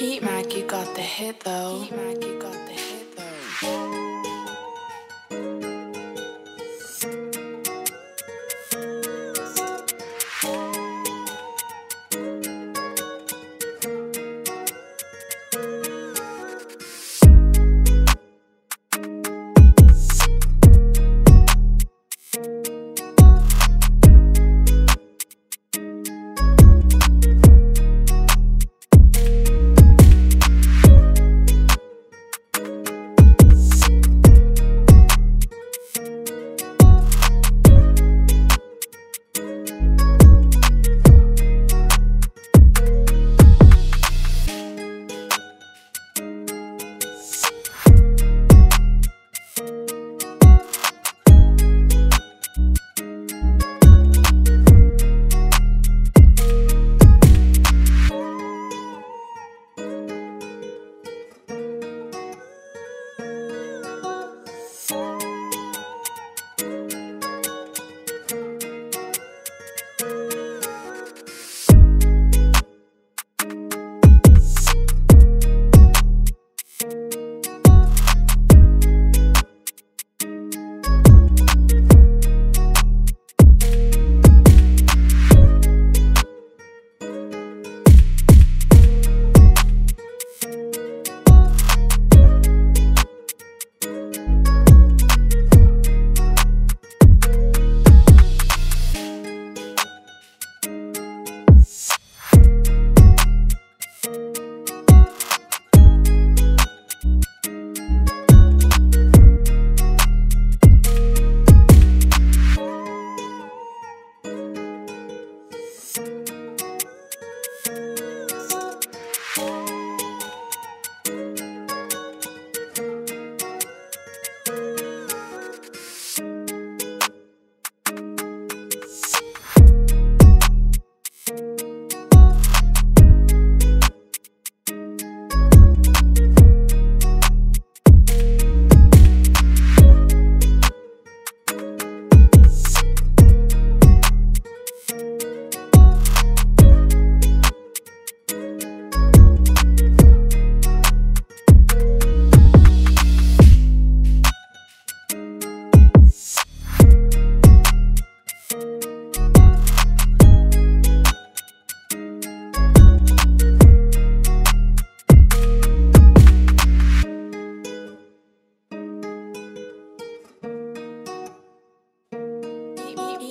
Heat Mac, you got the hit though. Heat Mac, you got the hit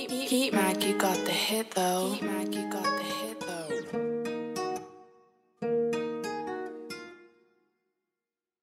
Heat Mac, you got the hit though. Mac, you got the